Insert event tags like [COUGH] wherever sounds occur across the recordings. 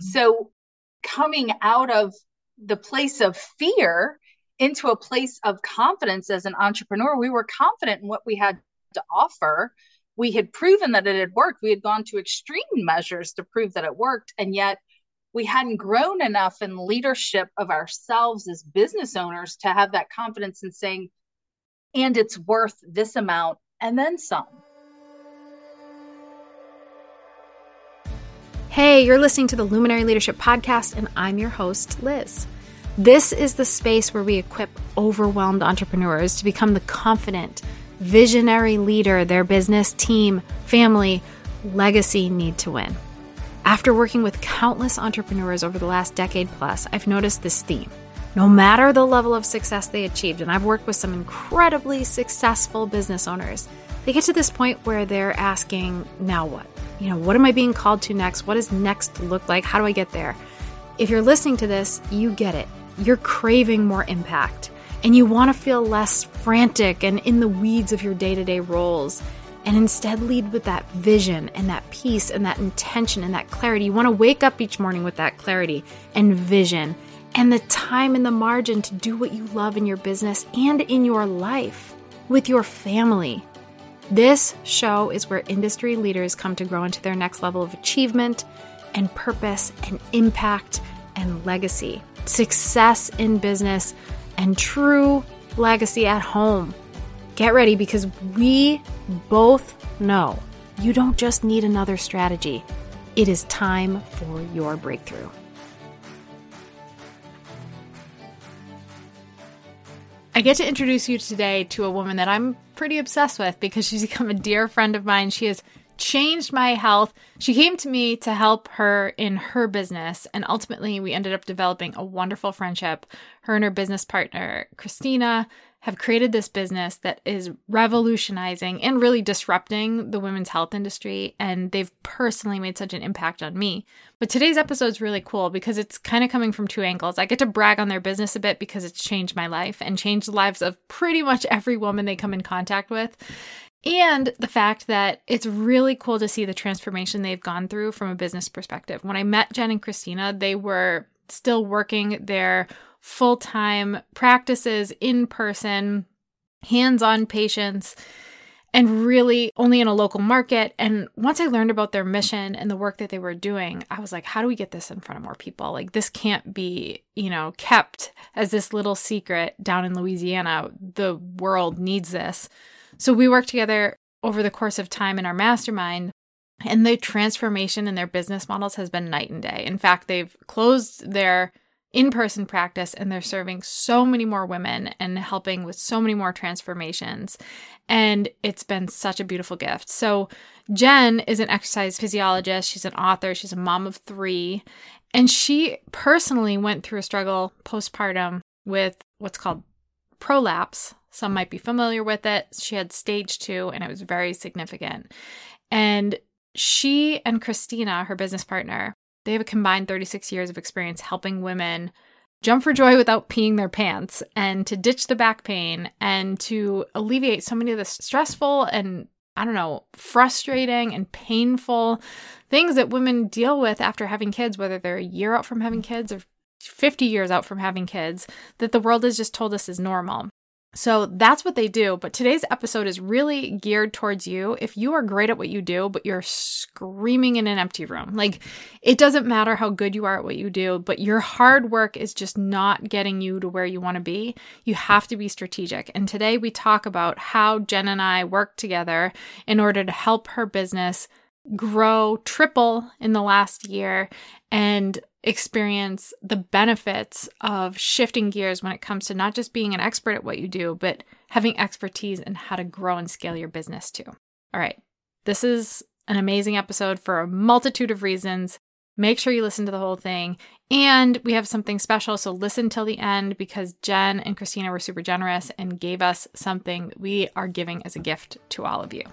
So coming out of the place of fear into a place of confidence as an entrepreneur, we were confident in what we had to offer. We had proven that it had worked. We had gone to extreme measures to prove that it worked. And yet we hadn't grown enough in leadership of ourselves as business owners to have that confidence in saying, and it's worth this amount and then some. Hey, you're listening to the Luminary Leadership Podcast, and I'm your host, Liz. This is the space where we equip overwhelmed entrepreneurs to become the confident, visionary leader their business, team, family, legacy need to win. After working with countless entrepreneurs over the last decade plus, I've noticed this theme. No matter the level of success they achieved, and I've worked with some incredibly successful business owners, they get to this point where they're asking, now what? You know, what am I being called to next? What does next look like? How do I get there? If you're listening to this, you get it. You're craving more impact and you want to feel less frantic and in the weeds of your day to day roles and instead lead with that vision and that peace and that intention and that clarity. You want to wake up each morning with that clarity and vision and the time and the margin to do what you love in your business and in your life with your family this show is where industry leaders come to grow into their next level of achievement and purpose and impact and legacy, success in business, and true legacy at home. Get ready because we both know you don't just need another strategy, it is time for your breakthrough. I get to introduce you today to a woman that I'm pretty obsessed with because she's [LAUGHS] become a dear friend of mine. She has changed my health. She came to me to help her in her business, and ultimately, we ended up developing a wonderful friendship. Her and her business partner, Christina, have created this business that is revolutionizing and really disrupting the women's health industry. And they've personally made such an impact on me. But today's episode is really cool because it's kind of coming from two angles. I get to brag on their business a bit because it's changed my life and changed the lives of pretty much every woman they come in contact with. And the fact that it's really cool to see the transformation they've gone through from a business perspective. When I met Jen and Christina, they were still working their full time practices in person, hands on patients, and really only in a local market. And once I learned about their mission and the work that they were doing, I was like, how do we get this in front of more people? Like, this can't be, you know, kept as this little secret down in Louisiana. The world needs this. So we worked together over the course of time in our mastermind. And the transformation in their business models has been night and day. In fact, they've closed their in person practice and they're serving so many more women and helping with so many more transformations. And it's been such a beautiful gift. So, Jen is an exercise physiologist, she's an author, she's a mom of three, and she personally went through a struggle postpartum with what's called prolapse. Some might be familiar with it. She had stage two, and it was very significant. And she and Christina, her business partner, they have a combined 36 years of experience helping women jump for joy without peeing their pants and to ditch the back pain and to alleviate so many of the stressful and I don't know, frustrating and painful things that women deal with after having kids, whether they're a year out from having kids or 50 years out from having kids, that the world has just told us is normal. So that's what they do. But today's episode is really geared towards you. If you are great at what you do, but you're screaming in an empty room, like it doesn't matter how good you are at what you do, but your hard work is just not getting you to where you want to be, you have to be strategic. And today we talk about how Jen and I work together in order to help her business grow triple in the last year and experience the benefits of shifting gears when it comes to not just being an expert at what you do, but having expertise in how to grow and scale your business too. All right, this is an amazing episode for a multitude of reasons. Make sure you listen to the whole thing. And we have something special. So listen till the end because Jen and Christina were super generous and gave us something we are giving as a gift to all of you.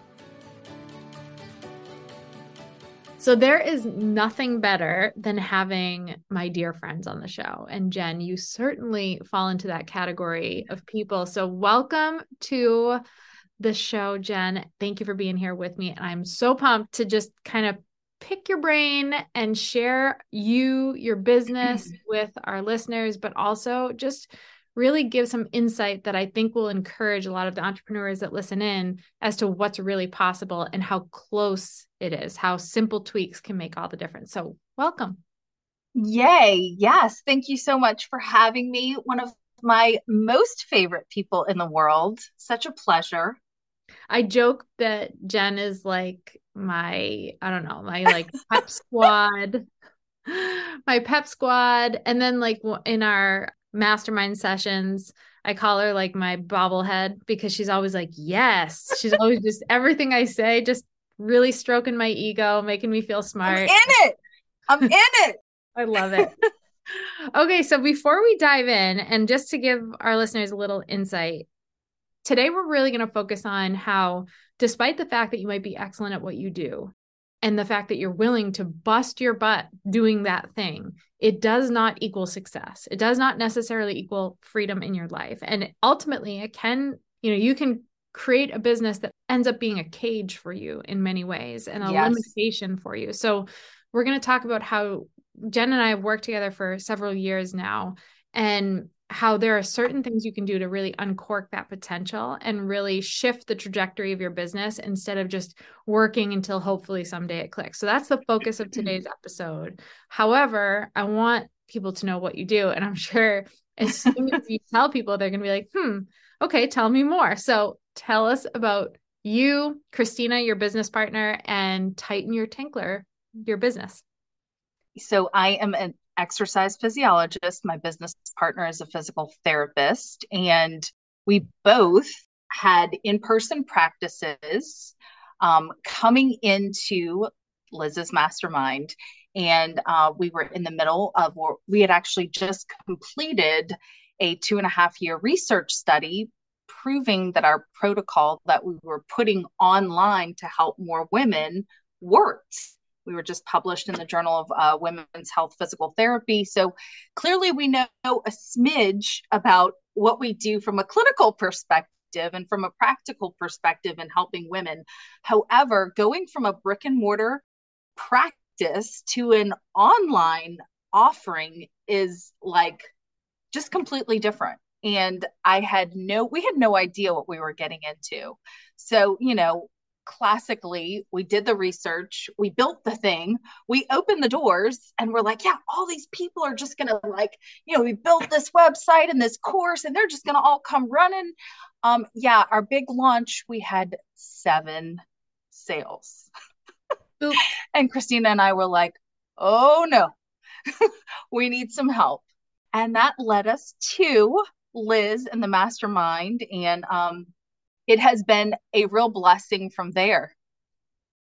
So there is nothing better than having my dear friends on the show. And Jen, you certainly fall into that category of people. So welcome to the show, Jen. Thank you for being here with me. And I'm so pumped to just kind of pick your brain and share you, your business [CLEARS THROAT] with our listeners, but also just really give some insight that I think will encourage a lot of the entrepreneurs that listen in as to what's really possible and how close it is, how simple tweaks can make all the difference. So, welcome. Yay. Yes. Thank you so much for having me. One of my most favorite people in the world. Such a pleasure. I joke that Jen is like my, I don't know, my like [LAUGHS] pep squad, my pep squad. And then, like, in our mastermind sessions, I call her like my bobblehead because she's always like, yes. She's always just [LAUGHS] everything I say, just really stroking my ego, making me feel smart. I'm in it. I'm in it. I love it. [LAUGHS] okay, so before we dive in, and just to give our listeners a little insight, today we're really going to focus on how, despite the fact that you might be excellent at what you do, and the fact that you're willing to bust your butt doing that thing, it does not equal success. It does not necessarily equal freedom in your life. And ultimately, it can, you know, you can create a business that ends up being a cage for you in many ways and a yes. limitation for you. So, we're going to talk about how Jen and I have worked together for several years now, and how there are certain things you can do to really uncork that potential and really shift the trajectory of your business instead of just working until hopefully someday it clicks. So that's the focus of today's episode. However, I want people to know what you do. And I'm [LAUGHS] sure as soon as you tell people, they're going to be like, hmm, okay, tell me more. So tell us about you, Christina, your business partner, and Tighten Your Tinkler, your business. So I am an exercise physiologist. My business partner is a physical therapist. And we both had in person practices um, coming into Liz's mastermind. And uh, we were in the middle of, we had actually just completed a two and a half year research study proving that our protocol that we were putting online to help more women worked we were just published in the Journal of uh, Women's Health Physical Therapy. So clearly, we know a smidge about what we do from a clinical perspective and from a practical perspective in helping women. However, going from a brick and mortar practice to an online offering is like just completely different and i had no we had no idea what we were getting into so you know classically we did the research we built the thing we opened the doors and we're like yeah all these people are just gonna like you know we built this website and this course and they're just gonna all come running. Um yeah our big launch we had seven sales. [LAUGHS] And christina and i were like oh no [LAUGHS] we need some help. And that led us to liz and the mastermind and um it has been a real blessing from there.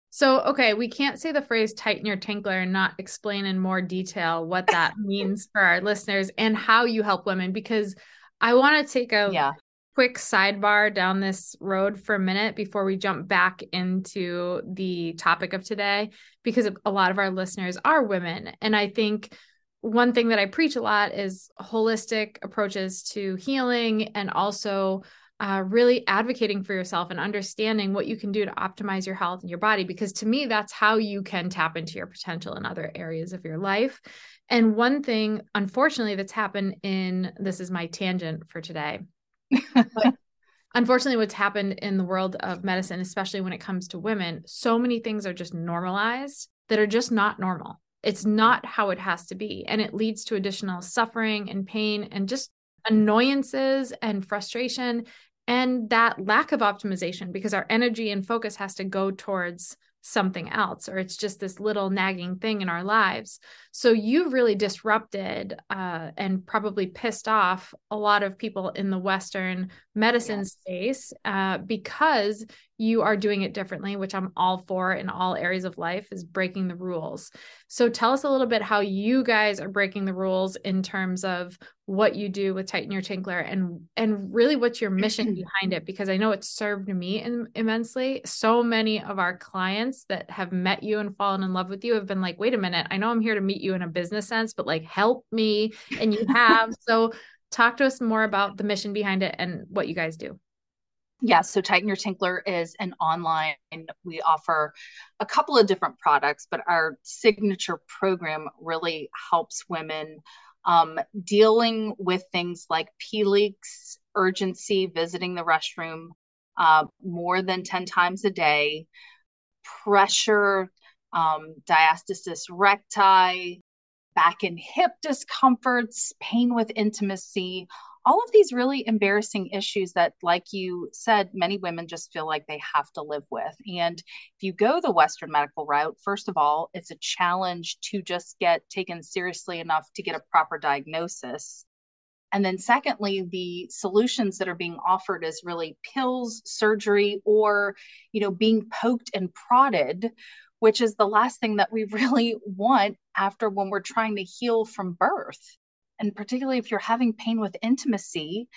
So, okay, we can't say the phrase tighten your tinkler and not explain in more detail what that [LAUGHS] means for our listeners and how you help women because I want to take a yeah. quick sidebar down this road for a minute before we jump back into the topic of today because a lot of our listeners are women. And I think one thing that I preach a lot is holistic approaches to healing and also uh, really advocating for yourself and understanding what you can do to optimize your health and your body. Because to me, that's how you can tap into your potential in other areas of your life. And one thing, unfortunately, that's happened in this is my tangent for today. [LAUGHS] unfortunately, what's happened in the world of medicine, especially when it comes to women, so many things are just normalized that are just not normal. It's not how it has to be. And it leads to additional suffering and pain and just annoyances and frustration and that lack of optimization because our energy and focus has to go towards something else or it's just this little nagging thing in our lives so you've really disrupted uh, and probably pissed off a lot of people in the western medicine yes. space uh, because you are doing it differently which i'm all for in all areas of life is breaking the rules so tell us a little bit how you guys are breaking the rules in terms of what you do with Tighten Your Tinkler and and really what's your mission mm-hmm. behind it because I know it's served me in, immensely. So many of our clients that have met you and fallen in love with you have been like, "Wait a minute, I know I'm here to meet you in a business sense, but like help me." And you have. [LAUGHS] so talk to us more about the mission behind it and what you guys do. Yeah, so Tighten Your Tinkler is an online. We offer a couple of different products, but our signature program really helps women um, dealing with things like pee leaks, urgency, visiting the restroom uh, more than 10 times a day, pressure, um, diastasis recti, back and hip discomforts, pain with intimacy, all of these really embarrassing issues that, like you said, many women just feel like they have to live with. And if you go the Western medical route, first of all, it's a challenge to just get taken seriously enough to get a proper diagnosis. And then, secondly, the solutions that are being offered is really pills, surgery, or you know, being poked and prodded, which is the last thing that we [LAUGHS] really want after when we're trying to heal from birth and particularly if you're having pain with intimacy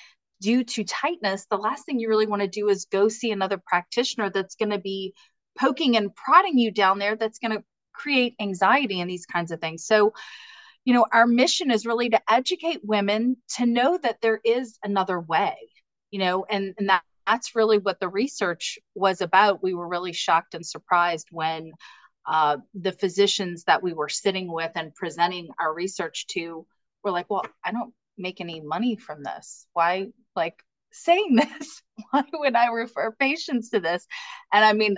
due to tightness, the last thing you really want to do is go see another practitioner that's going to be poking and prodding you down there that's going to create anxiety and these kinds of things. So, you know, our mission is really to educate women to know that there is another way, you know, and, and that that's really what the research was about. We were really shocked and surprised when uh, the physicians that we were sitting with and presenting our research to were like, well, I don't make any money from this. Why, like, saying [LAUGHS] this? Why would I refer patients to this? And I mean,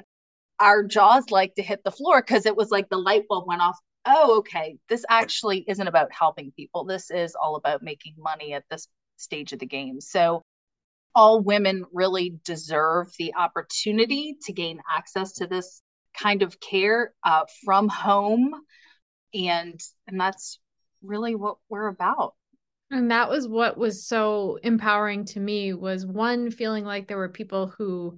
our jaws like to hit the floor because it was like the light bulb went off. Oh, okay. This actually isn't about helping people. This is all about making money at this stage of the game. So, all women really deserve the opportunity to gain access to this kind of care uh, from home and and that's really what we're about and that was what was so empowering to me was one feeling like there were people who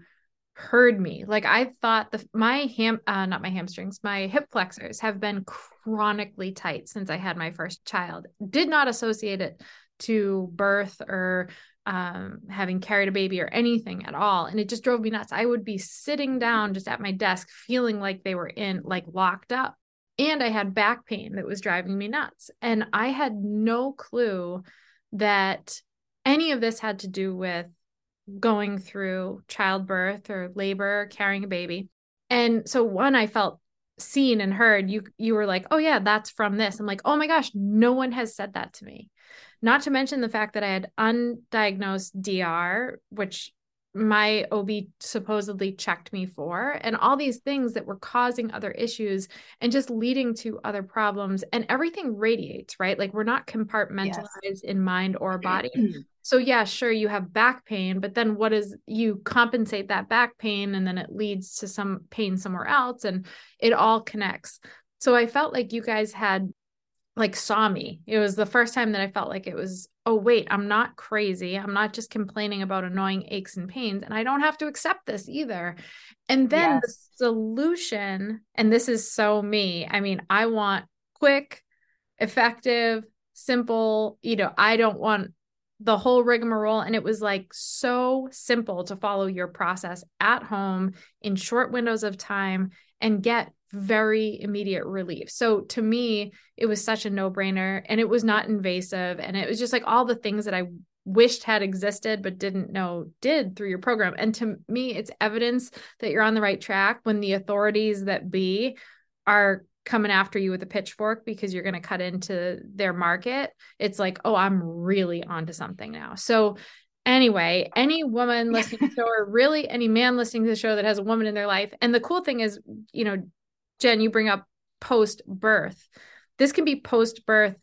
heard me like i thought the my ham uh, not my hamstrings my hip flexors have been chronically tight since i had my first child did not associate it to birth or um, having carried a baby or anything at all. And it just drove me nuts. I would be sitting down just at my desk, feeling like they were in, like locked up and I had back pain that was driving me nuts. And I had no clue that any of this had to do with going through childbirth or labor, carrying a baby. And so one I felt seen and heard you you were like, "Oh yeah, that's from this." I'm like, "Oh my gosh, no one has said that to me." Not to mention the fact that I had undiagnosed DR, which my OB supposedly checked me for, and all these things that were causing other issues and just leading to other problems. And everything radiates, right? Like we're not compartmentalized yes. in mind or body. [CLEARS THROAT] so, yeah, sure, you have back pain, but then what is you compensate that back pain and then it leads to some pain somewhere else, and it all connects. So, I felt like you guys had like saw me. It was the first time that I felt like it was, oh, wait, I'm not crazy. I'm not just complaining about annoying aches and pains. And I don't have to accept this either. And then yes. the solution, and this is so me. I mean, I want quick, effective, simple, you know, I don't want the whole rigmarole. And it was like so simple to follow your process at home in short windows of time and get very immediate relief. So to me, it was such a no brainer and it was not invasive. And it was just like all the things that I wished had existed but didn't know did through your program. And to me, it's evidence that you're on the right track when the authorities that be are coming after you with a pitchfork because you're going to cut into their market. It's like, oh, I'm really onto something now. So Anyway, any woman listening to the show, or really any man listening to the show that has a woman in their life. And the cool thing is, you know, Jen, you bring up post birth. This can be post birth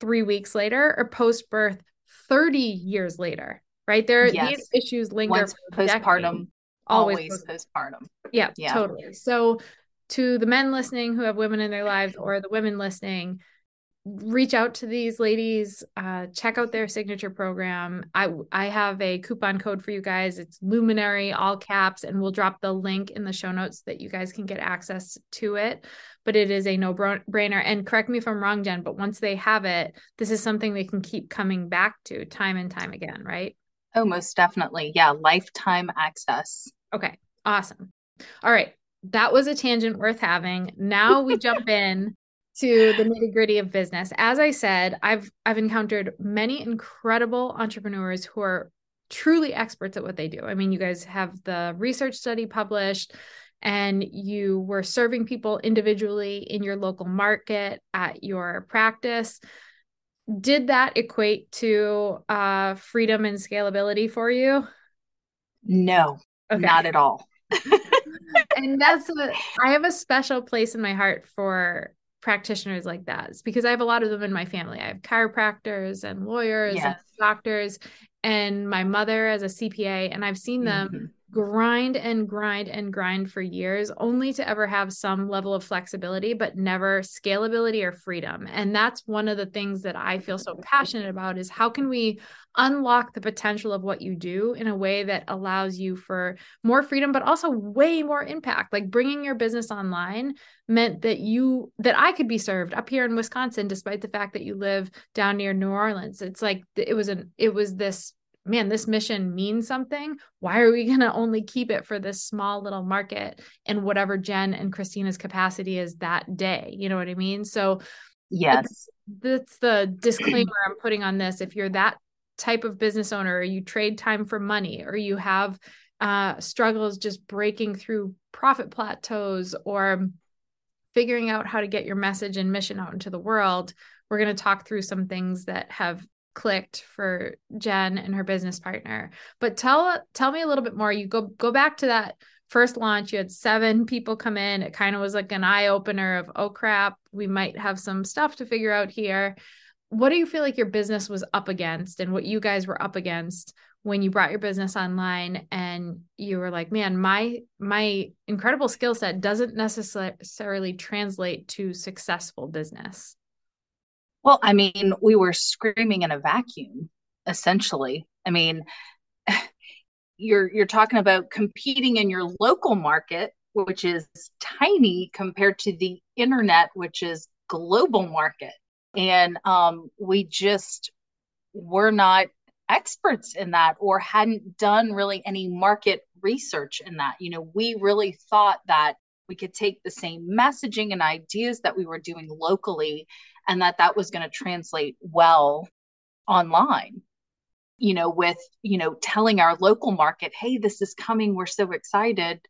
three weeks later or post birth 30 years later, right? There, yes. these issues linger postpartum, always, always postpartum. Yeah, yeah, totally. So, to the men listening who have women in their lives or the women listening, reach out to these ladies uh, check out their signature program. I i have a coupon code for you guys. It's luminary all caps and we'll drop the link in the show notes so that you guys can get access to it. But it is a no brainer. And correct me if i'm wrong jen but once they have it this is something they can keep coming back to time and time again right? Oh most definitely. Yeah lifetime access. Okay awesome. All right that was a tangent worth having. Now we jump [LAUGHS] in to the nitty gritty of business. As I said, I've I've encountered many incredible entrepreneurs who are truly experts at what they do. I mean, you guys have the research study published and you were serving people individually in your local market at your practice. Did that equate to uh, freedom and scalability for you? No, okay. not at all. [LAUGHS] and that's what I have a special place in my heart for practitioners like that. It's because I have a lot of them in my family. I have chiropractors and lawyers yes. and doctors and my mother as a CPA and I've seen them mm-hmm grind and grind and grind for years only to ever have some level of flexibility but never scalability or freedom. And that's one of the things that i feel so passionate about is how can we unlock the potential of what you do in a way that allows you for more freedom but also way more impact. Like bringing your business online meant that you that i could be served up here in wisconsin despite the fact that you live down near new orleans. It's like it was an it was this man, this mission means something. Why are we [LAUGHS] going to only keep it for this small little market and whatever Jen and Christina's capacity is that day? You know what I mean? So, yes, that's, that's the disclaimer I'm putting on this. If you're that type of business owner, or you trade time for money, or you have uh, struggles just breaking through profit plateaus or figuring out how to get your message and mission out into the world, we're going to talk through some things that have clicked for Jen and her business partner. But tell tell me a little bit more. You go go back to that first launch, you had seven people come in. It kind of was like an eye opener of, oh crap, we might have some stuff to figure out here. What do you feel like your business was up against and what you guys were up against when you brought your business online and you were like, man, my my incredible skill set doesn't necessarily translate to successful business? Well, I mean, we were screaming in a vacuum, essentially. I mean, [LAUGHS] you're you're talking about competing in your local market, which is tiny compared to the internet, which is global market. And um, we just were not experts in that or hadn't done really any market research in that. You know, we really thought that we could take the same messaging and ideas that we were doing locally and that that was going to translate well online you know with you know telling our local market hey this is coming we're so excited.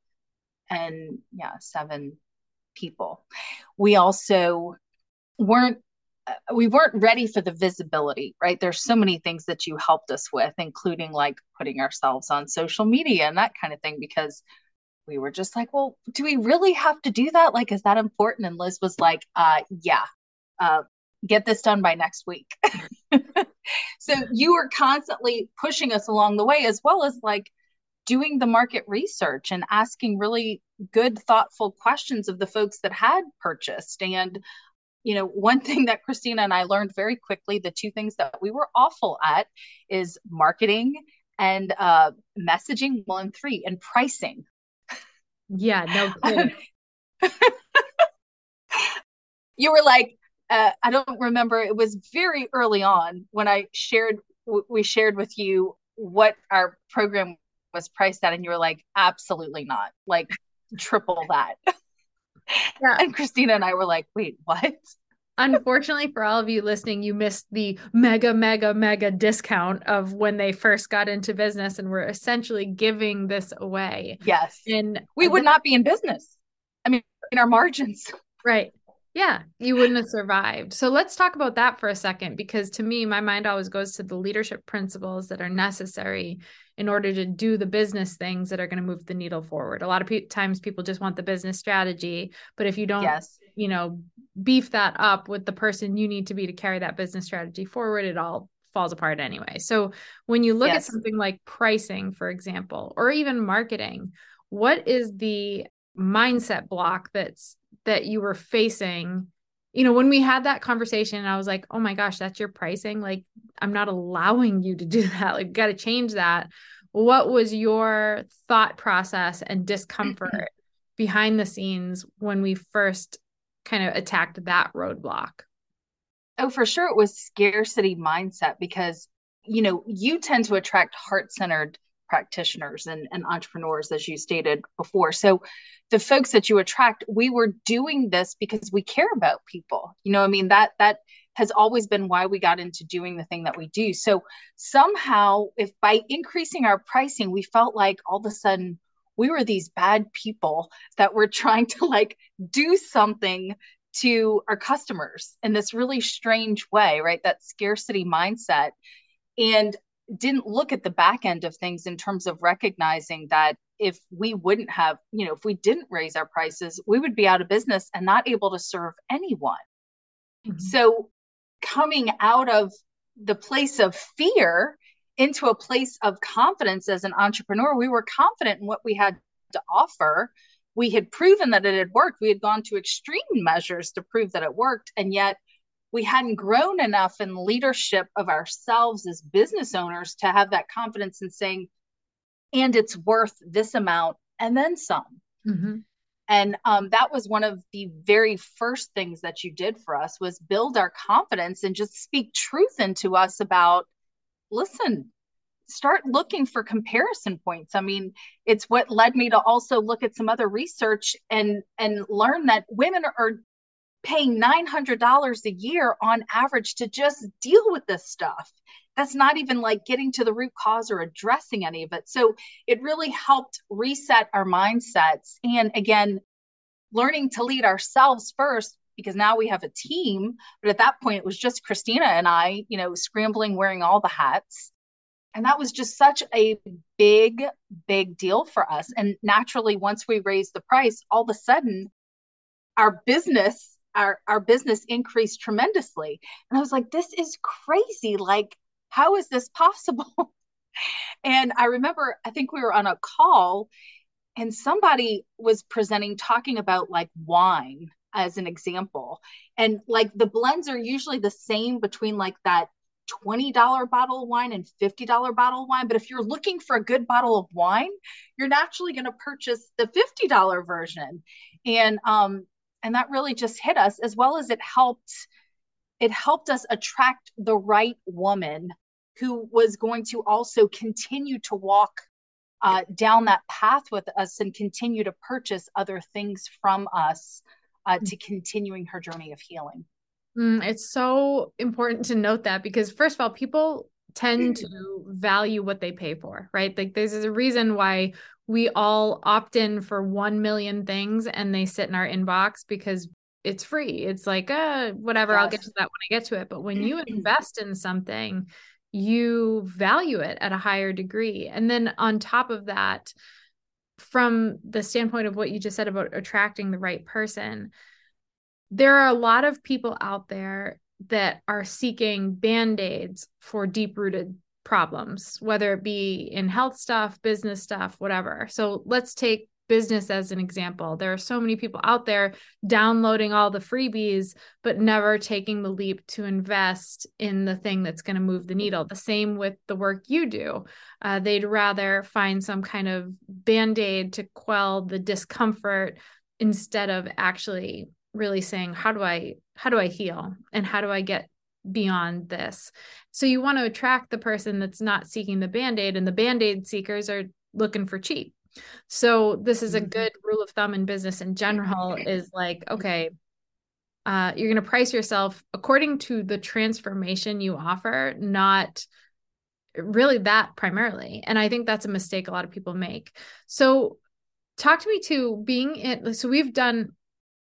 And yeah seven people. We also weren't we weren't ready for the visibility right? There's so many things that you helped us with including like putting ourselves on social media and that kind of thing because we were just like well do we really have to do that? Like is that important? And liz was like uh yeah uh, get this done by next week. [LAUGHS] so you were constantly pushing us along the way, as well as like doing the market research and asking really good, thoughtful questions of the folks that had purchased. And, you know, one [LAUGHS] thing that Christina and I learned very quickly the two things that we were awful at is marketing and uh, messaging, and three, and pricing. Yeah, no [LAUGHS] kidding. you were like, uh, I don't remember. It was very early on when I shared. We shared with you what our program was priced at, and you were like, "Absolutely not! Like triple that." [LAUGHS] Yeah. and Christina and I were like, "Wait, what?" Unfortunately for all of you listening, you missed the mega, mega, mega discount of when they first got into business and were essentially giving this away. Yes. And we would not be in business. I mean, in our margins. Right. Yeah, you wouldn't have survived. So let's talk about that for a second because to me, my mind always goes to the leadership principles that are necessary in order to do the business things that are going to move the needle forward. A lot of pe- times people just want the business strategy, but if you don't, yes. you know, beef that up with the person you need to be to carry that business strategy forward, it all falls apart anyway. So when you look yes. at something like pricing, for example, or even marketing, what is the mindset block that's that you were facing you know when we had that conversation i was like oh my gosh that's your pricing? Like i'm not allowing you to do [LAUGHS] that. Like got to change that. What was your thought process and discomfort mm-hmm. behind the scenes when we first kind of attacked that roadblock? Oh for sure it was scarcity mindset because you know you tend to attract heart-centered practitioners and, and entrepreneurs, as you stated before. So the folks that you attract, we were doing this because we care about people. You know, I mean that that has always been why we got into doing the thing that we do. So somehow, if by increasing our pricing, we felt like all of a sudden we were these bad people that were trying to like do something to our customers in this really strange way, right? That scarcity mindset. And didn't look at the back end of things in terms of recognizing that if we wouldn't have, you know, if we didn't raise our prices, we would be out of business and not able to serve anyone. Mm-hmm. So coming out of the place of fear into a place of confidence as an entrepreneur, we were confident in what we had to offer. We had proven that it had worked. We had gone to extreme measures to prove that it worked. And yet we hadn't grown enough in leadership of ourselves as business owners to have that confidence in saying, and it's worth this amount and then some. Mm-hmm. And um, that was one of the very first things that you did for us was build our confidence and just speak truth into us about, listen, start looking for comparison points. I mean, it's what led me to also look at some other research and and learn that women are paying $900 a year on average to just deal with this stuff. That's not even like getting to the root cause or addressing any of it. So it really helped reset our mindsets. And again, learning to lead ourselves first because now we have a team. But at that point, it was just Christina and I, you know, scrambling, wearing all the hats. And that was just such a big, big deal for us. And naturally, once we raised the price, all of a sudden, our business our our business increased tremendously and i was like this is crazy like how is this possible [LAUGHS] and i remember i think we were on a call and somebody was presenting talking about like wine as an example and like the blends are usually the same between like that $20 bottle of wine and $50 bottle of wine. But if you're looking for a good bottle of wine, you're naturally going to purchase the $50 version. And um, and that really just hit us as well as it helped it helped us attract the right woman who was going to also continue to walk uh, down that path with us and continue to purchase other things from us uh, to continuing her journey of healing. Mm, it's so important to note that because, first of all, people tend to value what they pay for, right? Like, there's a reason why we all opt in for 1 million things and they sit in our inbox because it's free. It's like, uh, whatever, yes. I'll get to that when I get to it. But when you [CLEARS THROAT] invest in something, you value it at a higher degree. And then on top of that, from the standpoint of what you just said about attracting the right person, there are a lot of people out there that are seeking band aids for deep rooted problems, whether it be in health stuff, business stuff, whatever. So let's take business as an example. There are so many people out there downloading all the freebies, but never taking the leap to invest in the thing that's going to move the needle. The same with the work you do. Uh, they'd rather find some kind of band aid to quell the discomfort instead of actually really saying, how do I how do I heal and how do I get beyond this. So you want to attract the person that's not seeking the band-aid and the band-aid seekers are looking for cheap. So this is a mm-hmm. good rule of thumb in business in general [LAUGHS] is like okay, uh, you're going to price yourself according to the transformation you offer, not really that primarily. And I think that's a mistake a lot of people make. So talk to me too being it so we've done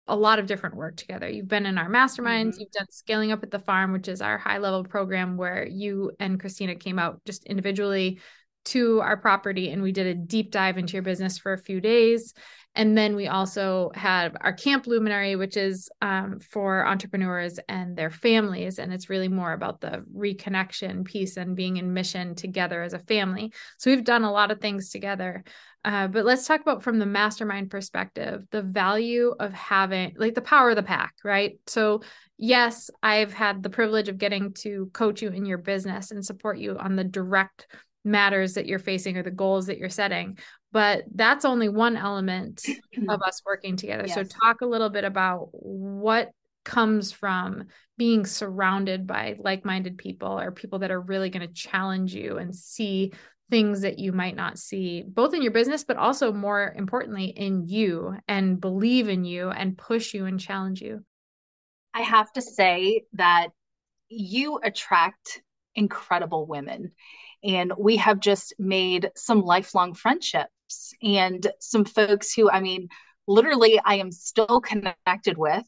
a lot of different work together. You've been in our masterminds, mm-hmm. you've done scaling up at the farm, which is our high level program where you and Christina came out just individually to our property and we did a deep dive into your business for a few days. And then we also have our Camp Luminary, which is um, for entrepreneurs and their families. And it's really more about the reconnection piece and being in mission together as a family. So we've done a lot of things together. Uh, but let's talk about from the mastermind perspective the value of having like the power of the pack, right? So, yes, I've had the privilege of getting to coach you in your business and support you on the direct matters that you're facing or the goals that you're setting. But that's only one element of [CLEARS THROAT] us working together. Yes. So, talk a little bit about what comes from being surrounded by like minded people or people that are really going to challenge you and see things that you might not see, both in your business, but also more importantly in you and believe in you and push you and challenge you? I have to say that you attract incredible women. And we have just made some lifelong friendships and some folks who, I mean, literally, I am still connected with.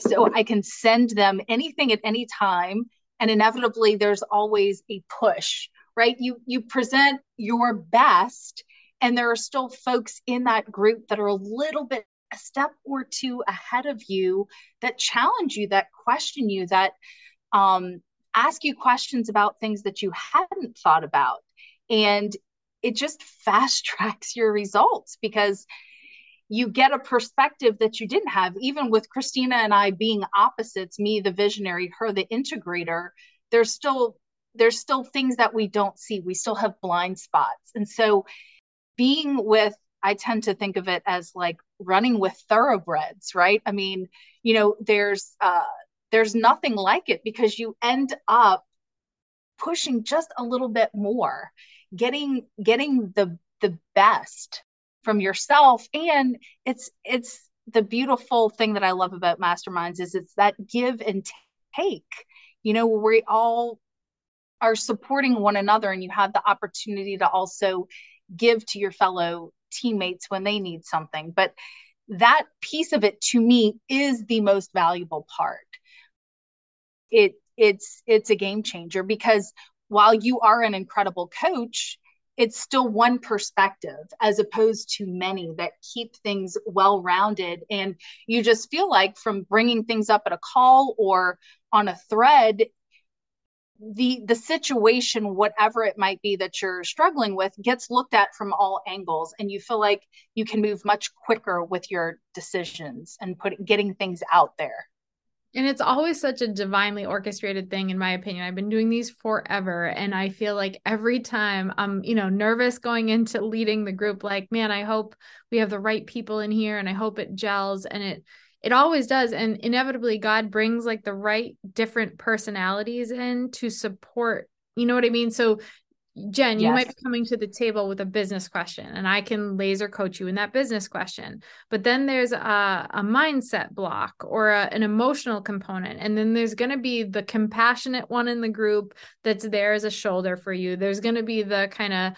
So I can send them anything at any time. And inevitably, there's always a push, right? You you present your best, and there are still folks in that group that are a little bit a step or two ahead of you that challenge you, that question you, that um, ask you questions about things that you hadn't thought about. And it just fast [LAUGHS] tracks your results because you get a perspective that you didn't have. Even with Christina and I being opposites, me the visionary, her the integrator, there's still there's still things that we don't see. We still have blind spots. And so being with I tend to think of it as like running with thoroughbreds, right? I mean, you know, there's uh there's nothing like it because you end up pushing just a little bit more getting getting the the best from yourself. And it's it's the beautiful thing that i love about masterminds is it's that give and take you know we all are supporting one another and you have the opportunity to also give to your fellow teammates when they need something. But that piece of it to me is the most valuable part. It it's it's a game changer because while you are an incredible coach it's still one perspective as opposed to many that keep things well rounded and you just feel like from bringing things up at a call or on a thread the the situation whatever it might be that you're struggling with gets looked at from all angles. And you feel like you can move much quicker with your decisions and put getting things out there and it's always such a divinely orchestrated thing, in my opinion. I've been doing these forever. And I feel like every time I'm, you know, nervous going [LAUGHS] into leading the group, like, man, I hope we have the right people in here and I hope it gels. And it, it always does. And inevitably, God brings like the right different personalities in to support, you know what I mean? So Jen, yes. you might be coming to the table with a business question, and I can laser coach you in that business question. But then there's a, a mindset block or a, an emotional component. And then there's going to be the compassionate one in the group that's there as a shoulder for you. There's going to be the kind of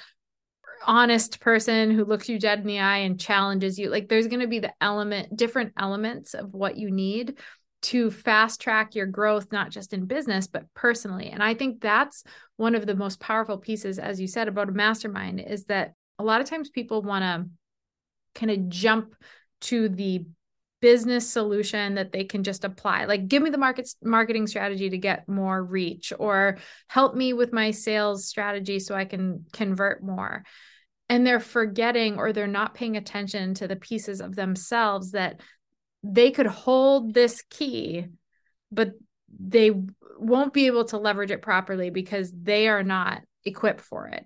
honest person who looks you dead in the eye and challenges you. Like there's going to be the element, different elements of what you need to fast track your growth, not just in business, but personally. And I think that's one of the most powerful pieces, as you said, about a mastermind is that a lot of times people want to kind of jump to the business solution that they can just apply like give me the market marketing strategy to get more reach or help me with my sales strategy so i can convert more and they're forgetting or they're not paying attention to the pieces of themselves that they could hold this key, but they won't be able to leverage it properly because they are not equipped for it.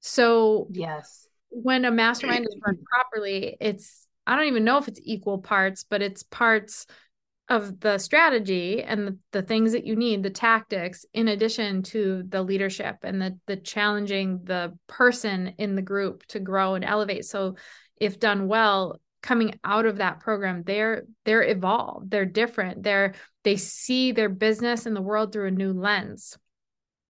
So, yes, when a mastermind is run properly, it's I don't even know if it's equal parts, but it's parts of the strategy and the, the things that you need, the tactics, in addition to the leadership and the the challenging the person in the group to grow and elevate. So if done well, coming out of that program they're they're evolved they're different they're they see their business and the world through a new lens.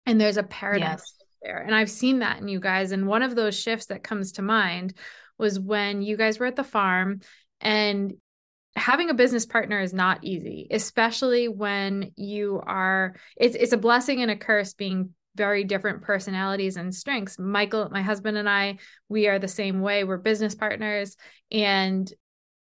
And there's a paradigm yes. there. And i've seen that in you guys. And one of those shifts that comes to mind was when you guys were at the farm and having a business partner is not easy especially when you are it's it's a blessing and a curse being very different personalities and strengths. Michael, my husband, and I, we are the same way. We're business partners and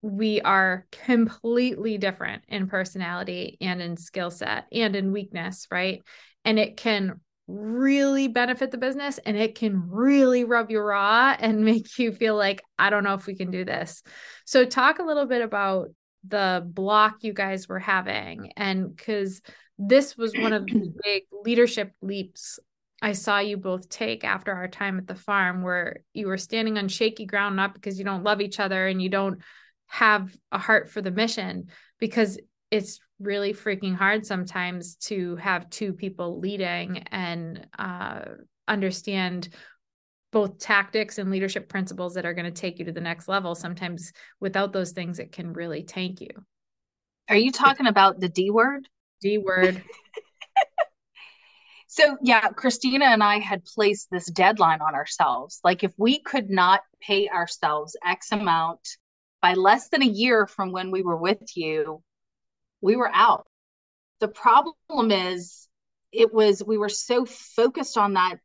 we are completely different in personality and in skill set and in weakness, right? And it can really benefit the business and it can really rub you raw and [LAUGHS] make you feel like, I don't know if we can do this. So, talk a little bit about the block you guys were having and because this was one of the big leadership leaps I saw you both take after our time at the farm, where you were standing on shaky ground, not because you don't love each other and you don't have a heart for the mission, because it's really freaking hard sometimes to have two people leading and uh, understand both tactics and leadership principles that are going to take you to the next level. Sometimes without those things, it can really tank you. Are you talking about the D word? D word. [LAUGHS] So, yeah, Christina and I had placed this deadline on ourselves. Like, if we could not pay ourselves X amount by less than a year from when we were with you, we were out. The problem is, it was, we were so focused on that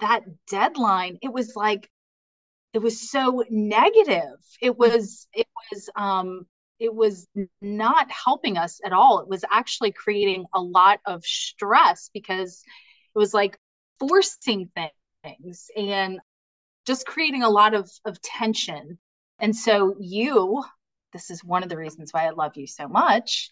that deadline it was like it was so negative it was it was um it was not helping us at all it was actually creating a lot of stress because it was like forcing things and just creating a lot of of tension and so you this is one of the reasons why I love you so much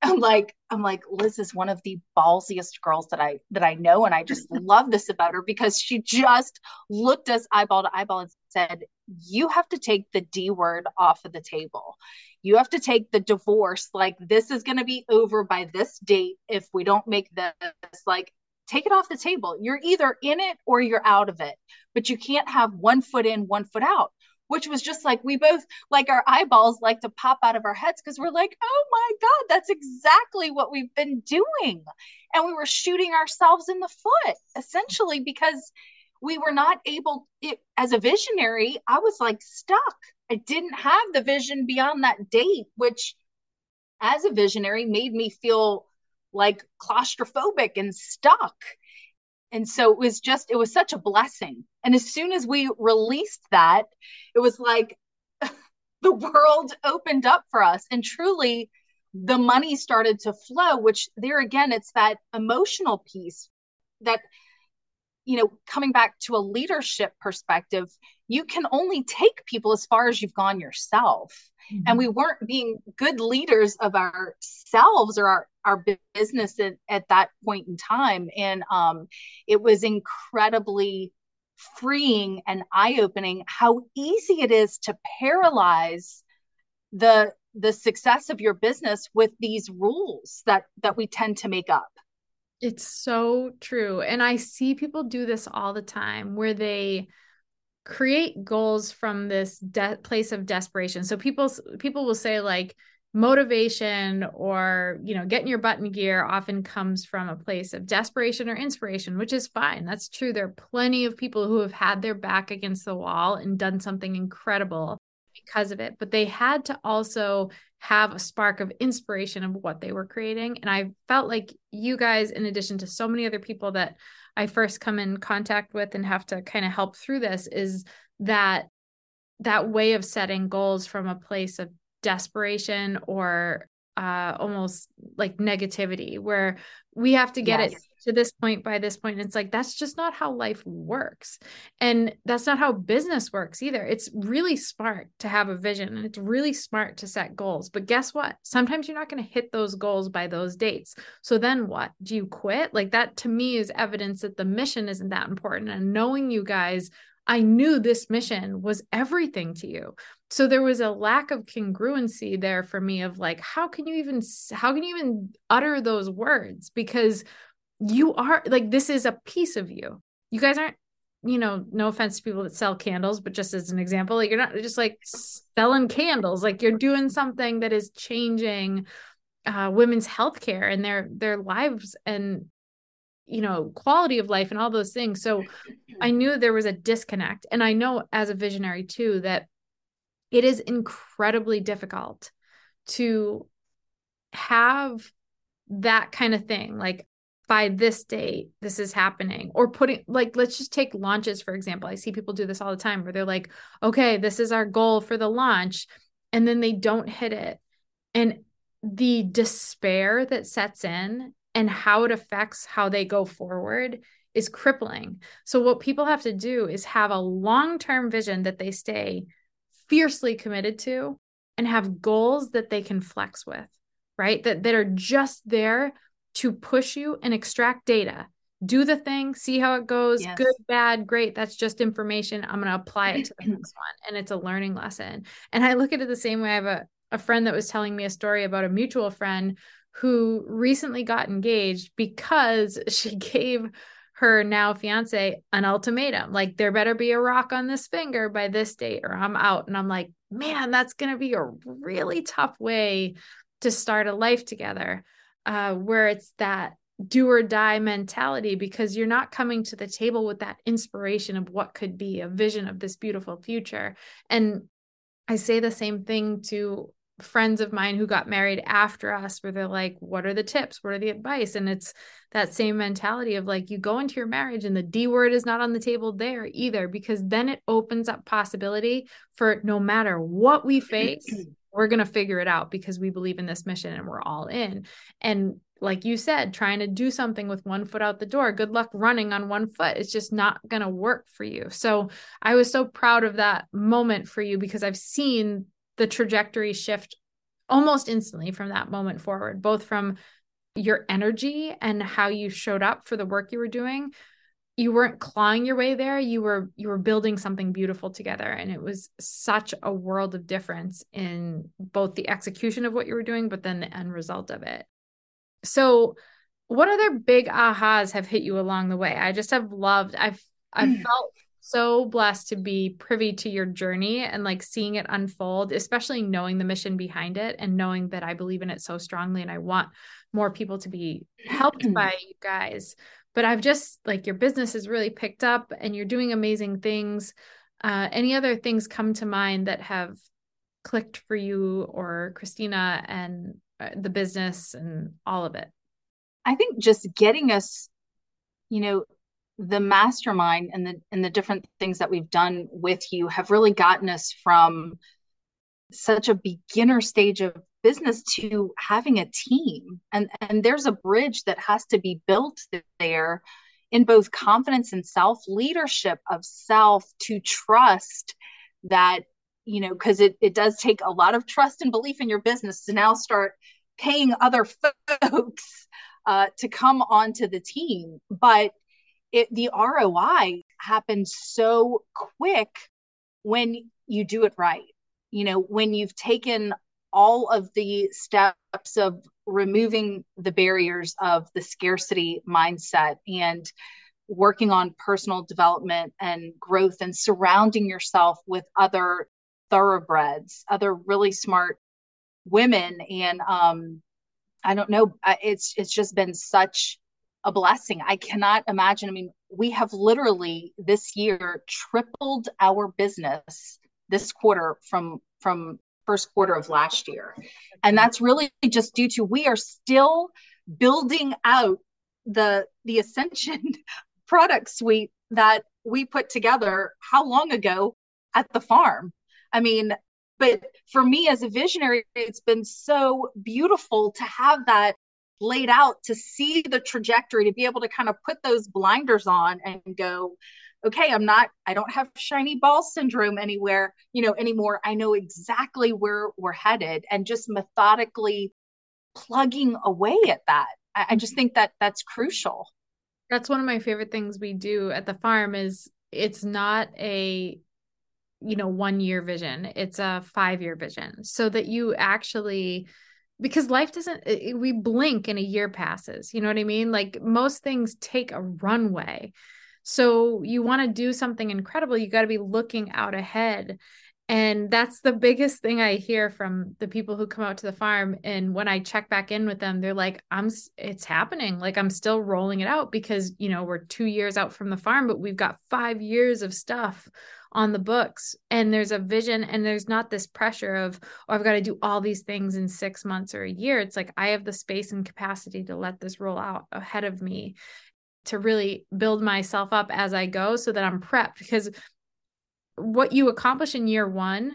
I'm like, I'm like, Liz is one of the ballsiest girls that I that I know. And I just [LAUGHS] love this about her because she just looked us eyeball to eyeball and said, You have to take the D word off of the table. You have to take the divorce. Like, this is gonna be over by this date if we don't make this. Like, take it off the table. You're either in it or you're out of it, but you can't have one foot in, one foot out which was just like we both like our eyeballs like to pop out of our heads because we're like, oh my God, that's exactly what we've been doing. And we were shooting ourselves in the foot essentially because we were not able it, as a visionary, I was like stuck. I didn't have the vision beyond that date, which as a visionary made me feel like claustrophobic and stuck. And so it was just it was such a blessing. And as soon as we released that it was like [LAUGHS] the world opened up for us. And truly the money started to flow which there again it's that emotional piece that you know coming back to a leadership perspective you can only take people as far as you've gone yourself. Mm-hmm. and we weren't being good leaders of ourselves or our our business at, at that point in time. And um, it was incredibly freeing and eye-opening how easy it is to paralyze the the success of your business with these rules that that we tend to make up it's so true and i see people do this all the time where they create goals from this de- place of desperation. So people people will say like motivation or you know getting your button gear often comes from a place of desperation or inspiration which is fine. That's true. There are plenty of people who have had their back against the wall and done something incredible because of it but they had to also have a spark of inspiration of what they were creating. And i felt like you guys in addition to so many other people that i first come in contact with and have to kind of help through this is that that way of setting goals from a place of desperation or uh, almost like negativity where we have to get yes. it to this point by this point. It's like that's just not how life works. And that's not how business works either. It's really smart to have a vision and it's really smart to set goals. But guess what? Sometimes you're not going to hit those goals by those dates. So then what? Do you quit? Like that to me is evidence that the mission isn't that important. And knowing you guys I knew this mission was everything to you. So there was a lack of congruency there for me of like, how can you even, how can you even utter those words? Because you are like, this is a piece of you. You guys aren't, you know, no offense to people that sell candles, but just as an example, like you're not just like selling candles, like you're doing something that is changing uh, women's healthcare and their their lives and you know quality of life and all those things. So [CLEARS THROAT] i knew there was a disconnect. And i know as a visionary too that it is incredibly difficult to have that kind of thing like by this date this is happening or putting like let's just take launches for example. I see people do this all the time where they're like okay this is our goal for the launch and then they don't hit it. And the despair that sets in and how it affects how they go forward is crippling. So, what people have to do is have a long term vision that they stay fiercely committed to and have goals that they can flex with, right? That, that are just there to push you and extract data. Do the thing, see how it goes. Yes. Good, bad, great. That's just information. I'm going to apply it to the next [CLEARS THROAT] one. And it's a learning lesson. And I look at it the same way. I have a, a friend that was telling me a story about a mutual friend who recently got engaged because [LAUGHS] she gave her now fiance an ultimatum like there better be a rock on this finger by this date or I'm out and I'm like man that's going to be a really tough way to start a life together uh, where it's that do or die mentality because you're not coming to the table with that inspiration of what could be a vision of this beautiful future. And I say the same thing to friends of mine who got married after us where they're like what are the tips what are the advice and it's that same mentality of like you go into your marriage and the d word is not on the table there either because then it opens up possibility for no matter what we face [CLEARS THROAT] we're going to figure it out because we believe in this mission and we're all in and like you said, trying to do something with one foot out the door, good luck running on one foot. It's just not going to work for you. So I was so proud of that moment for you because I've seen the trajectory shift almost instantly from that moment forward, both from your energy and how you showed up for the work you were doing. You weren't clawing your way there. You were you were building something beautiful together. And it was such a world of difference in both the execution of what you were doing, but then the end result of it. So, what other big ahas have hit you along the way? I just have loved. I've I've mm. felt so blessed to be privy to your journey and like seeing it unfold, especially knowing the mission behind it and knowing that I believe in it so strongly and I want more people to be helped by [CLEARS THROAT] you guys. But I've just like your business has really picked up and you're doing amazing things. Uh, any other things come to mind that have clicked for you or Christina and uh, the business and all of it? I think just getting us, you know, the mastermind and the and the different things that we've done with you have really gotten us from such a beginner stage of business to having a team and and there's a bridge that has to be built there in both confidence and self leadership of self to trust that you know, because it, it does take a lot of trust and belief in your business to now start paying other [LAUGHS] folks uh, to come onto the team. But it, the ROI happens so quick when you do it right. You know, when you've taken all of the steps of removing the barriers of the scarcity mindset and working on personal development and growth and surrounding yourself with other thoroughbreds, other really smart women. And um, I don't know, it's it's just been such a blessing. I cannot imagine. I mean, we have literally this year tripled our business this quarter from from first quarter of last year. And that's really just due to we are still building out the the ascension [LAUGHS] product suite that we put together how long ago at the farm I mean, but for me as a visionary, it's been so beautiful to have that laid out, to see the trajectory, to be able to kind of put those blinders on and go, okay, I'm not, I don't have shiny ball syndrome anywhere, you know, anymore. I know exactly where we're headed and just methodically plugging away at that. I, I just mm-hmm. think that that's crucial. That's one of my favorite things we do at the farm is it's not a you know one year vision it's a five year vision so that you actually because life doesn't we blink and a year passes you know what i mean? Like most things take a runway. So you want to do something incredible you got to be looking out ahead and that's the biggest thing i hear from the people who come out to the farm. And when i check back in with them they're like i'm it's happening. Like i'm still rolling it out because you know we're 2 years out from the farm but we've got 5 years of stuff on the books. And there's a vision and there's not this pressure of oh i've got to do all these things in six months or a year. It's like i have the space and capacity to let this roll out ahead of me to really build myself up as i go so that i'm prepped. Because what you accomplish in year one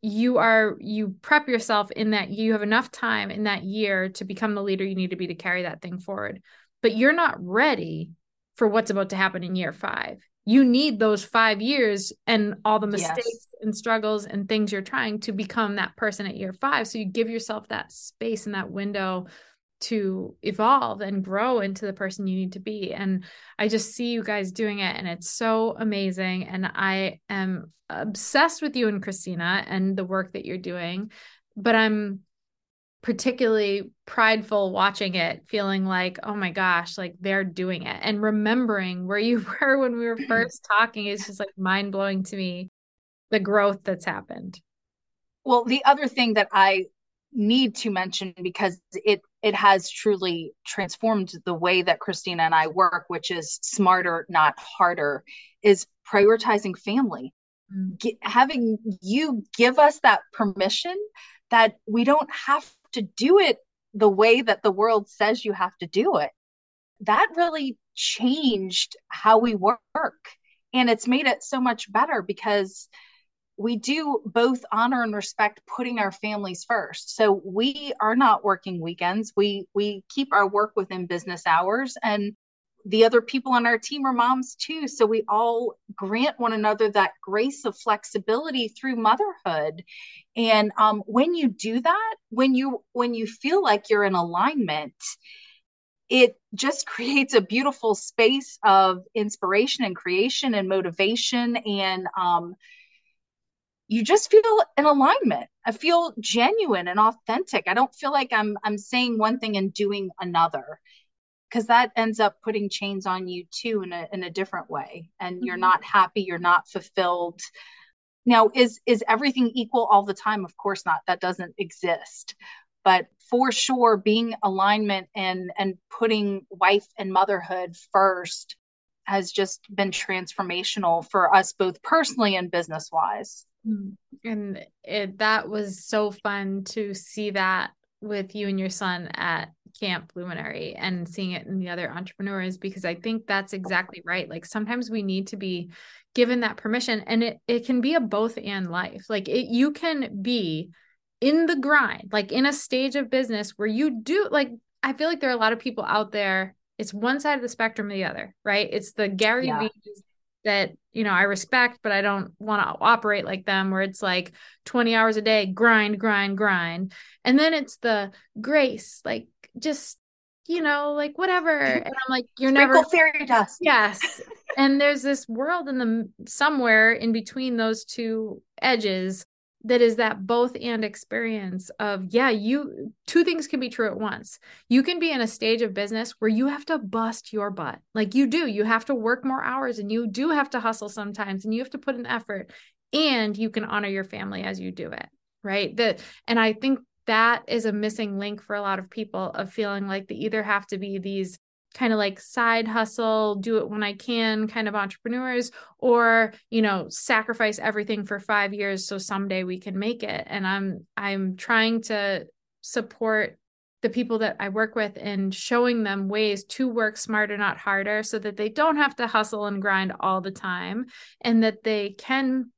you are you prep yourself in that you have enough time in that year to become the leader you need to be to carry that thing forward but you're not ready for what's about to happen in year five you need those five years and all the mistakes yes. and struggles and things you're trying to become that person at year five. So you give yourself that space and that window to evolve and grow into the person you need to be. And I just see you guys doing it and it's so amazing. And I am obsessed with you and Christina and the work that you're doing. But I'm particularly prideful watching it, feeling like, oh my gosh, like they're doing it. And remembering where you [LAUGHS] were when we were [LAUGHS] first talking is just like mind blowing to me, the growth that's happened. Well, the other thing that I need to mention because it it has truly transformed the way that Christina and I work, which is smarter, not harder, is prioritizing family. Mm. Get, having you give us that permission that we don't have to do it the way that the world says you have to do it. That really changed how we work. And it's made it so much better because we do both honor and respect putting our families first. So we are not working weekends. We we keep our work within business hours and the other people on our team are moms too. So we all grant one another that grace of flexibility through motherhood. And um, when you do that, when you when you feel like you're in alignment, it just [LAUGHS] creates a beautiful space of inspiration and creation and motivation and um, you just feel in alignment. I feel genuine and authentic. I don't feel like i'm i'm saying one thing and doing another because that ends up putting chains on you too in a in a different way and mm-hmm. you're not happy you're not fulfilled. Now is is everything equal all the time? Of course not. That doesn't exist. But for sure being alignment and and putting wife and motherhood first has just been transformational for us both personally and business wise. Mm. And it, that was so fun to see that with you and your son at Camp Luminary and seeing it in the other entrepreneurs because I think that's exactly right. Like sometimes we need to be given that permission and it it can be a both and life. Like it you can be in the grind, like in a stage of business where you do like I feel like there are a lot of people out there it's one side of the spectrum or the other, right? It's the Gary yeah. Vee that you know I respect, but I don't want to operate like them where it's like 20 hours a day, grind, grind, grind. And then it's the grace, like just, you know, like whatever. [LAUGHS] And I'm like, you're Sprinkle never fairy dust. Yes. [LAUGHS] and there's this world in the somewhere in between those two edges that is that both and experience of yeah you two things can be true at once. You can be in a stage of business where you have to bust your butt. Like you do you have to work more hours and you do have to hustle sometimes and you have to put an effort and you can honor your family as you do it right? That and i think that is a missing link for a lot of people of feeling like they either have to be these kind of like side hustle, do it when I can kind of entrepreneurs, or, you know, sacrifice everything for five years so someday we can make it. And I'm I'm trying to support the people that I work with and showing them ways to work smarter, not harder, so that they don't have to hustle and grind all the time and that they can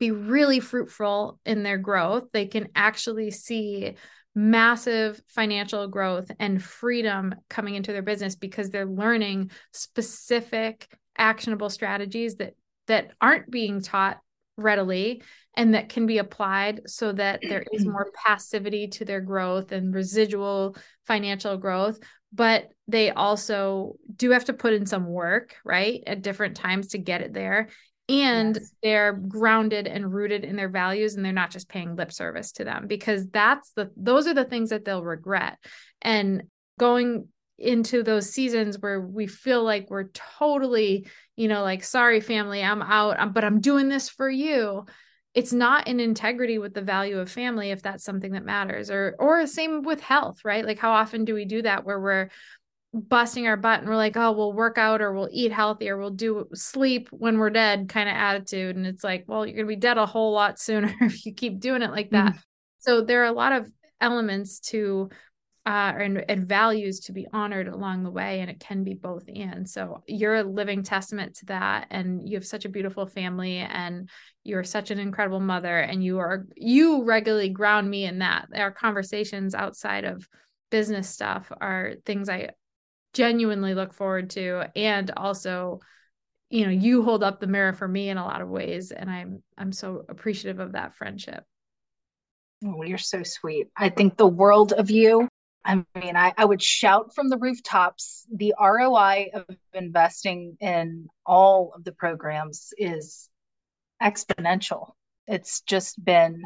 be really fruitful in their growth. They can actually see massive financial growth and freedom coming into their business because they're learning specific actionable strategies that that aren't being taught readily and that can be applied so that [CLEARS THROAT] there is more passivity to their growth and residual financial growth. But they also do have to put in some work right at different times to get it there and yes. they're grounded and rooted in their values and they're not just paying lip service to them because that's the those are the things that they'll regret and going into those seasons where we feel like we're totally you know like sorry family i'm out I'm, but i'm doing this for you it's not in integrity with the value of family if that's something that matters or or same with health right like how often do we do that where we're busting our butt and we're like, oh, we'll work out or we'll eat healthy or we'll do sleep when we're dead kind of attitude. And it's like, well, you're going to be dead a whole lot sooner [LAUGHS] if you keep doing it like that. Mm. So there are a lot of elements to uh, and, and values to be honored along the way, and it can be both and. So you're a living testament to that, and you have such a beautiful family, and you're such an incredible mother, and you are you regularly ground me in that. Our conversations outside of business stuff are things I genuinely look forward to. And also you know you hold up the mirror for me in a lot of ways and i'm i'm so appreciative of that friendship. Oh you're so sweet. I think the world of you i mean I, I would shout from the rooftops the roi of investing in all of the programs is exponential. It's just been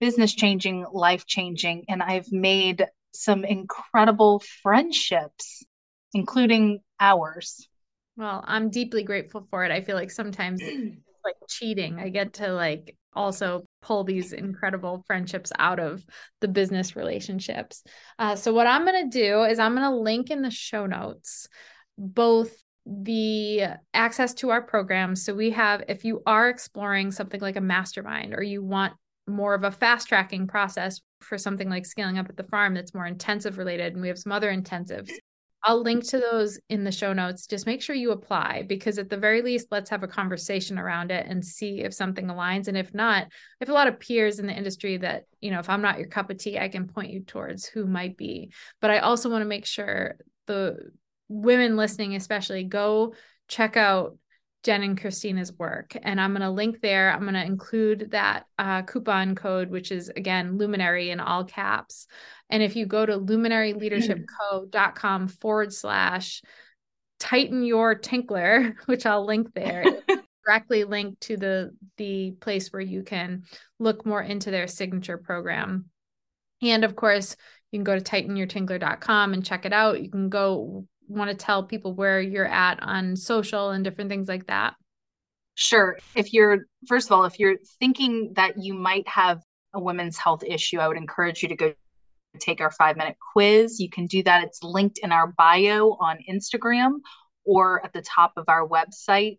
business changing life changing and i've made some incredible friendships including ours. Well, I'm deeply grateful for it. I feel like sometimes [CLEARS THROAT] like cheating. I get to like also pull these incredible friendships out of the business relationships. Uh, so, what I'm going to do is I'm going to link in the show notes both the access to our programs. So, we have, if you are exploring something like a mastermind or you want more of a fast tracking process for something like scaling up at the farm that's more intensive related, and we have some other intensives. I'll link to those in the show notes. Just make sure you apply because, at the very least, let's have a conversation around it and see if something aligns. And if not, I have a lot of peers in the industry that, you know, if I'm not your cup of tea, I can point you towards who might be. But I also want to make sure the women listening, especially, go check out Jen and Christina's work. And I'm going to link there. I'm going to include that uh, coupon code, which is again luminary in all caps. And if you go to luminaryleadershipco.com forward slash tighten your tinkler, [LAUGHS] which I'll link there, [LAUGHS] directly link to the the place where you can look more into their signature program. And of course, you can go to tightenyourtinkler.com and check it out. You can go want to tell people where you're at on social and different things like that? Sure. If you're, first of all, if you're thinking that you might have a women's health issue, I would encourage you to go take our five minute quiz. You can do that. It's linked in our bio on Instagram or at the top of our website.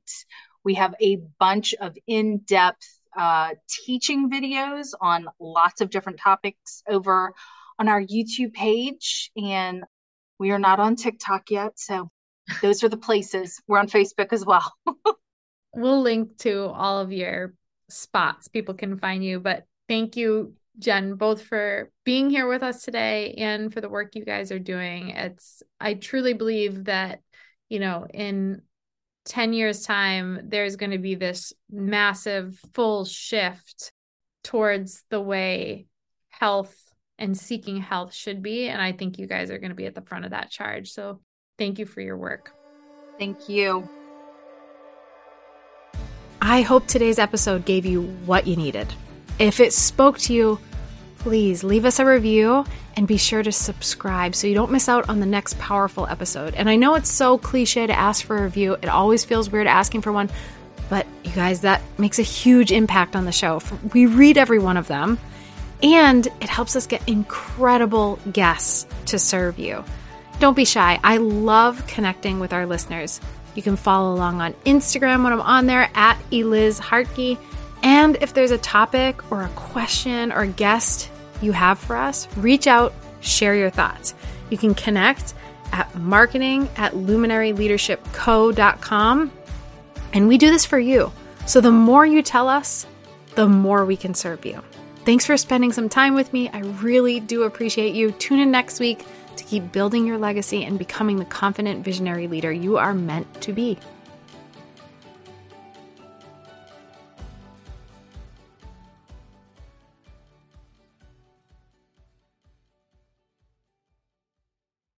We have a bunch of in depth uh, teaching videos on lots of different topics over on our YouTube page. And we are not on TikTok yet. So those are the places. We're on Facebook as well. [LAUGHS] we'll link to all of your spots people can find you. But thank you, Jen, both for being here with us today and for the work you guys are doing. It's, I truly believe that, you know, in 10 years' time, there's going to be this massive full shift towards the way health and seeking health should be. And I think you guys are going to be at the front of that charge. So thank you for your work. Thank you. I hope today's episode gave you what you needed. If it spoke to you, please leave us a review and be sure to subscribe so you don't miss out on the next powerful episode. And I know it's so cliche to ask for a review, it always feels weird asking for one, but you guys, that makes a huge impact on the show. We read every one of them and it helps us get incredible guests to serve you. Don't be shy. I love connecting with our listeners. You can follow along on Instagram when I'm on there at Eliz Hartke. And if there's a topic or a question or a guest you have for us, reach out, share your thoughts. You can connect at marketing at luminaryleadershipco.com. And we do this for you. So the more you tell us, the more we can serve you. Thanks for spending some time with me. I really do appreciate you. Tune in next week to keep building your legacy and becoming the confident visionary leader you are meant to be.